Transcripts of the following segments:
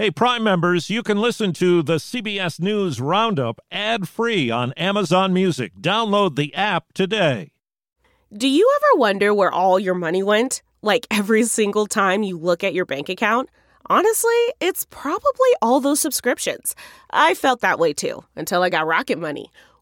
Hey, Prime members, you can listen to the CBS News Roundup ad free on Amazon Music. Download the app today. Do you ever wonder where all your money went? Like every single time you look at your bank account? Honestly, it's probably all those subscriptions. I felt that way too until I got Rocket Money.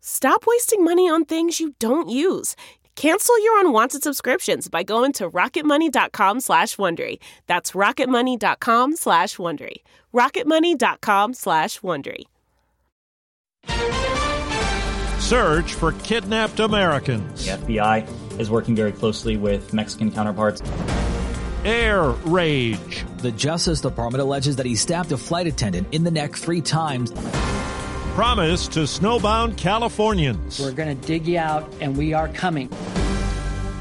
Stop wasting money on things you don't use. Cancel your unwanted subscriptions by going to rocketmoney.com slash Wondery. That's rocketmoney.com slash Wondery. rocketmoney.com slash Wondery. Search for kidnapped Americans. The FBI is working very closely with Mexican counterparts. Air rage. The Justice Department alleges that he stabbed a flight attendant in the neck three times promise to snowbound Californians. We're going to dig you out, and we are coming.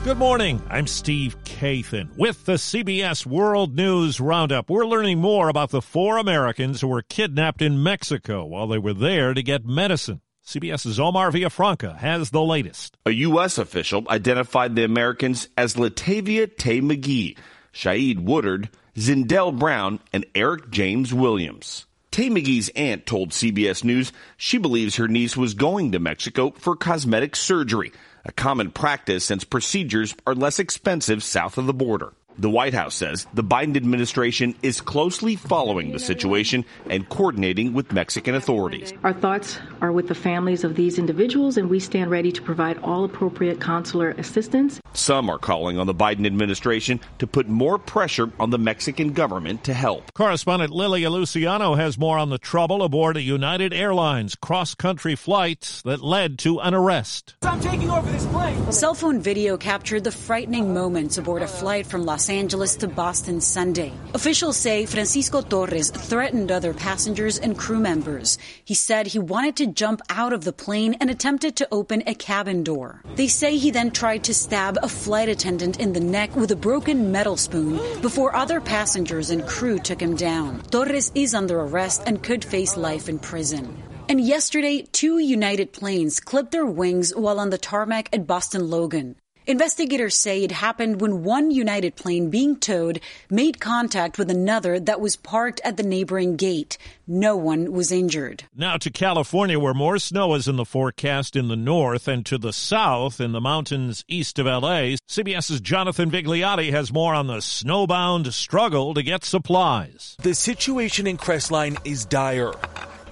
Good morning. I'm Steve Kathan with the CBS World News Roundup. We're learning more about the four Americans who were kidnapped in Mexico while they were there to get medicine. CBS's Omar Villafranca has the latest. A U.S. official identified the Americans as Latavia Tay McGee, Shaeed Woodard, Zindell Brown, and Eric James Williams. Tay McGee's aunt told CBS News she believes her niece was going to Mexico for cosmetic surgery, a common practice since procedures are less expensive south of the border. The White House says the Biden administration is closely following the situation and coordinating with Mexican authorities. Our thoughts are with the families of these individuals, and we stand ready to provide all appropriate consular assistance. Some are calling on the Biden administration to put more pressure on the Mexican government to help. Correspondent Lilia Luciano has more on the trouble aboard a United Airlines cross country flight that led to an arrest. I'm taking over this plane. Cell phone video captured the frightening moments aboard a flight from Los Angeles to Boston Sunday. Officials say Francisco Torres threatened other passengers and crew members. He said he wanted to jump out of the plane and attempted to open a cabin door. They say he then tried to stab a flight attendant in the neck with a broken metal spoon before other passengers and crew took him down. Torres is under arrest and could face life in prison. And yesterday, two United planes clipped their wings while on the tarmac at Boston Logan. Investigators say it happened when one United plane being towed made contact with another that was parked at the neighboring gate. No one was injured. Now to California, where more snow is in the forecast in the north and to the south in the mountains east of LA. CBS's Jonathan Vigliotti has more on the snowbound struggle to get supplies. The situation in Crestline is dire.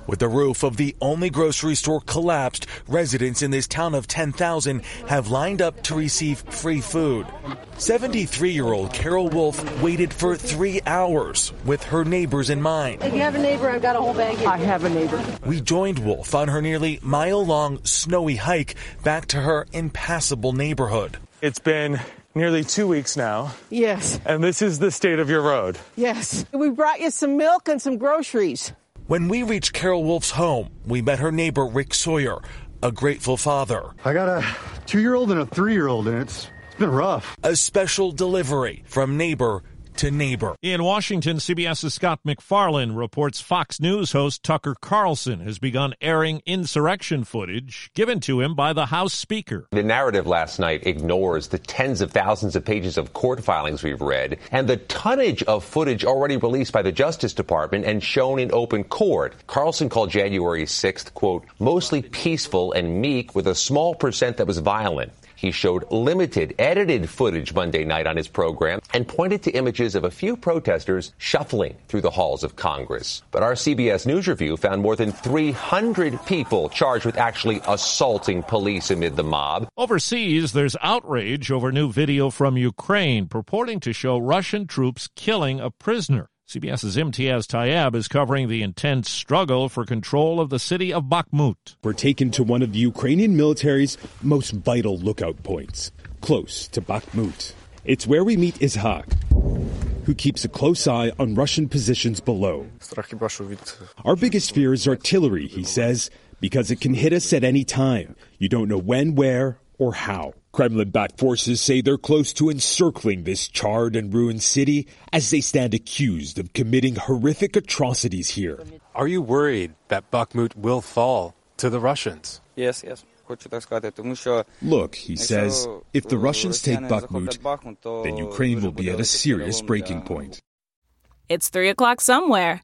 With the roof of the only grocery store collapsed, residents in this town of 10,000 have lined up to receive free food. 73 year old Carol Wolf waited for three hours with her neighbors in mind. If you have a neighbor, I've got a whole bag here. I have a neighbor. We joined Wolf on her nearly mile long snowy hike back to her impassable neighborhood. It's been nearly two weeks now. Yes. And this is the state of your road. Yes. We brought you some milk and some groceries. When we reached Carol Wolf's home, we met her neighbor Rick Sawyer, a grateful father. I got a two year old and a three year old, and it's, it's been rough. A special delivery from neighbor to neighbor. In Washington, CBS's Scott MacFarlane reports Fox News host Tucker Carlson has begun airing insurrection footage given to him by the House Speaker. The narrative last night ignores the tens of thousands of pages of court filings we've read and the tonnage of footage already released by the Justice Department and shown in open court. Carlson called January 6th, quote, mostly peaceful and meek with a small percent that was violent. He showed limited, edited footage Monday night on his program and pointed to images of a few protesters shuffling through the halls of Congress. But our CBS News review found more than 300 people charged with actually assaulting police amid the mob. Overseas, there's outrage over new video from Ukraine purporting to show Russian troops killing a prisoner. CBS's Imtiaz Tyab is covering the intense struggle for control of the city of Bakhmut. We're taken to one of the Ukrainian military's most vital lookout points, close to Bakhmut. It's where we meet Ishak. who keeps a close eye on Russian positions below. Our biggest fear is artillery, he says, because it can hit us at any time. You don't know when, where, or how. Kremlin backed forces say they're close to encircling this charred and ruined city as they stand accused of committing horrific atrocities here. Are you worried that Bakhmut will fall to the Russians? Yes, yes. Look, he says, if the Russians take Bakhmut, then Ukraine will be at a serious breaking point. It's 3 o'clock somewhere.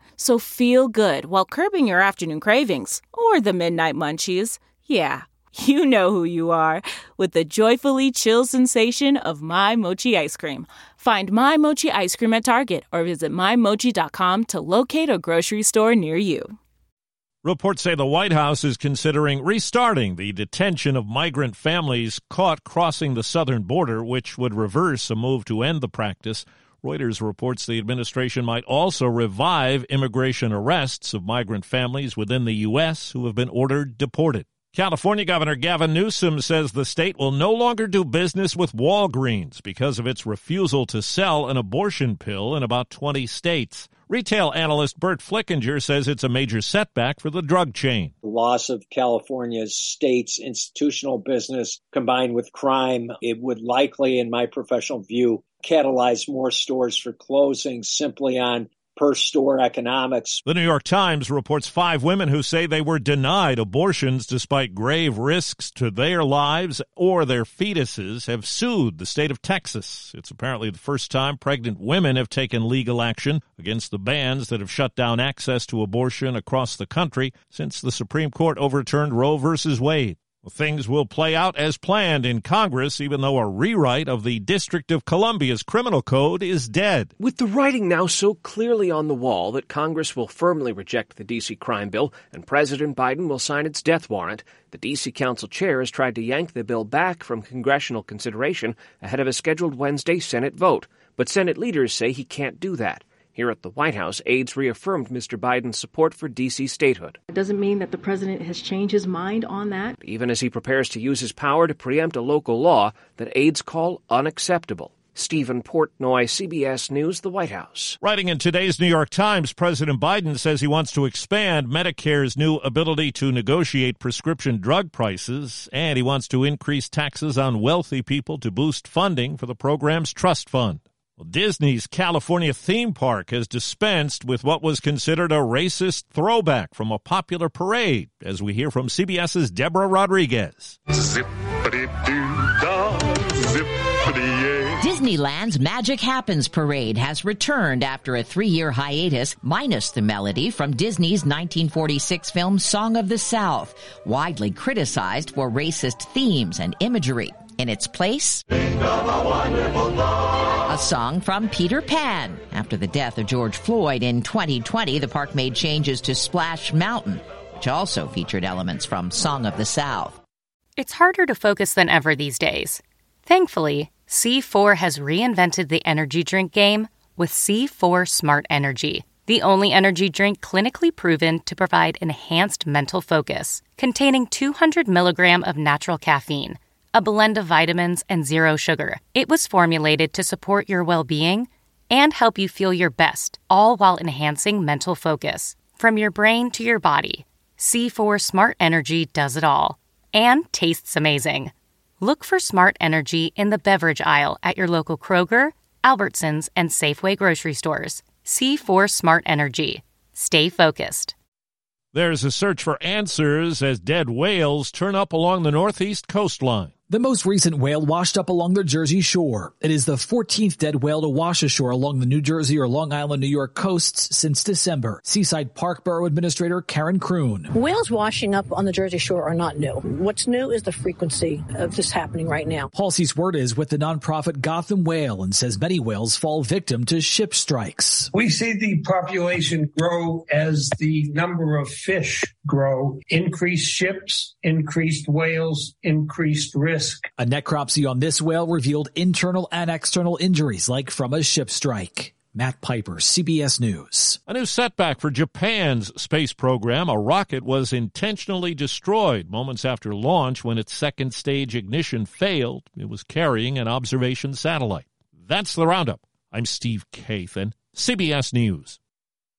So feel good while curbing your afternoon cravings or the midnight munchies. Yeah, you know who you are with the joyfully chill sensation of My Mochi ice cream. Find My Mochi ice cream at Target or visit MyMochi.com to locate a grocery store near you. Reports say the White House is considering restarting the detention of migrant families caught crossing the southern border, which would reverse a move to end the practice. Reuters reports the administration might also revive immigration arrests of migrant families within the U.S. who have been ordered deported. California Governor Gavin Newsom says the state will no longer do business with Walgreens because of its refusal to sell an abortion pill in about 20 states. Retail analyst Burt Flickinger says it's a major setback for the drug chain. The loss of California's state's institutional business combined with crime, it would likely, in my professional view, catalyze more stores for closing simply on per store economics. The New York Times reports five women who say they were denied abortions despite grave risks to their lives or their fetuses have sued the state of Texas. It's apparently the first time pregnant women have taken legal action against the bans that have shut down access to abortion across the country since the Supreme Court overturned Roe v. Wade. Things will play out as planned in Congress, even though a rewrite of the District of Columbia's criminal code is dead. With the writing now so clearly on the wall that Congress will firmly reject the D.C. crime bill and President Biden will sign its death warrant, the D.C. Council chair has tried to yank the bill back from congressional consideration ahead of a scheduled Wednesday Senate vote. But Senate leaders say he can't do that. Here at the White House, aides reaffirmed Mr. Biden's support for D.C. statehood. It doesn't mean that the president has changed his mind on that. Even as he prepares to use his power to preempt a local law that aides call unacceptable. Steven Portnoy, CBS News, the White House. Writing in today's New York Times, President Biden says he wants to expand Medicare's new ability to negotiate prescription drug prices, and he wants to increase taxes on wealthy people to boost funding for the program's trust fund. Well, Disney's California theme park has dispensed with what was considered a racist throwback from a popular parade, as we hear from CBS's Deborah Rodriguez. Disneyland's Magic Happens parade has returned after a three year hiatus, minus the melody from Disney's 1946 film Song of the South, widely criticized for racist themes and imagery. In its place, a song from Peter Pan. After the death of George Floyd in 2020, the park made changes to Splash Mountain, which also featured elements from Song of the South. It's harder to focus than ever these days. Thankfully, C4 has reinvented the energy drink game with C4 Smart Energy, the only energy drink clinically proven to provide enhanced mental focus, containing 200 milligram of natural caffeine, a blend of vitamins, and zero sugar. It was formulated to support your well being and help you feel your best, all while enhancing mental focus. From your brain to your body, C4 Smart Energy does it all and tastes amazing. Look for Smart Energy in the beverage aisle at your local Kroger, Albertsons, and Safeway grocery stores. C4 Smart Energy. Stay focused. There's a search for answers as dead whales turn up along the northeast coastline. The most recent whale washed up along the Jersey shore. It is the 14th dead whale to wash ashore along the New Jersey or Long Island, New York coasts since December. Seaside Park Borough Administrator Karen Kroon. Whales washing up on the Jersey shore are not new. What's new is the frequency of this happening right now. Paul Sieswerda is with the nonprofit Gotham Whale and says many whales fall victim to ship strikes. We see the population grow as the number of fish grow. Increased ships, increased whales, increased risk risk. A necropsy on this whale revealed internal and external injuries like from a ship strike. Matt Piper, CBS News. A new setback for Japan's space program. A rocket was intentionally destroyed moments after launch when its second stage ignition failed. It was carrying an observation satellite. That's the roundup. I'm Steve Kathan, CBS News.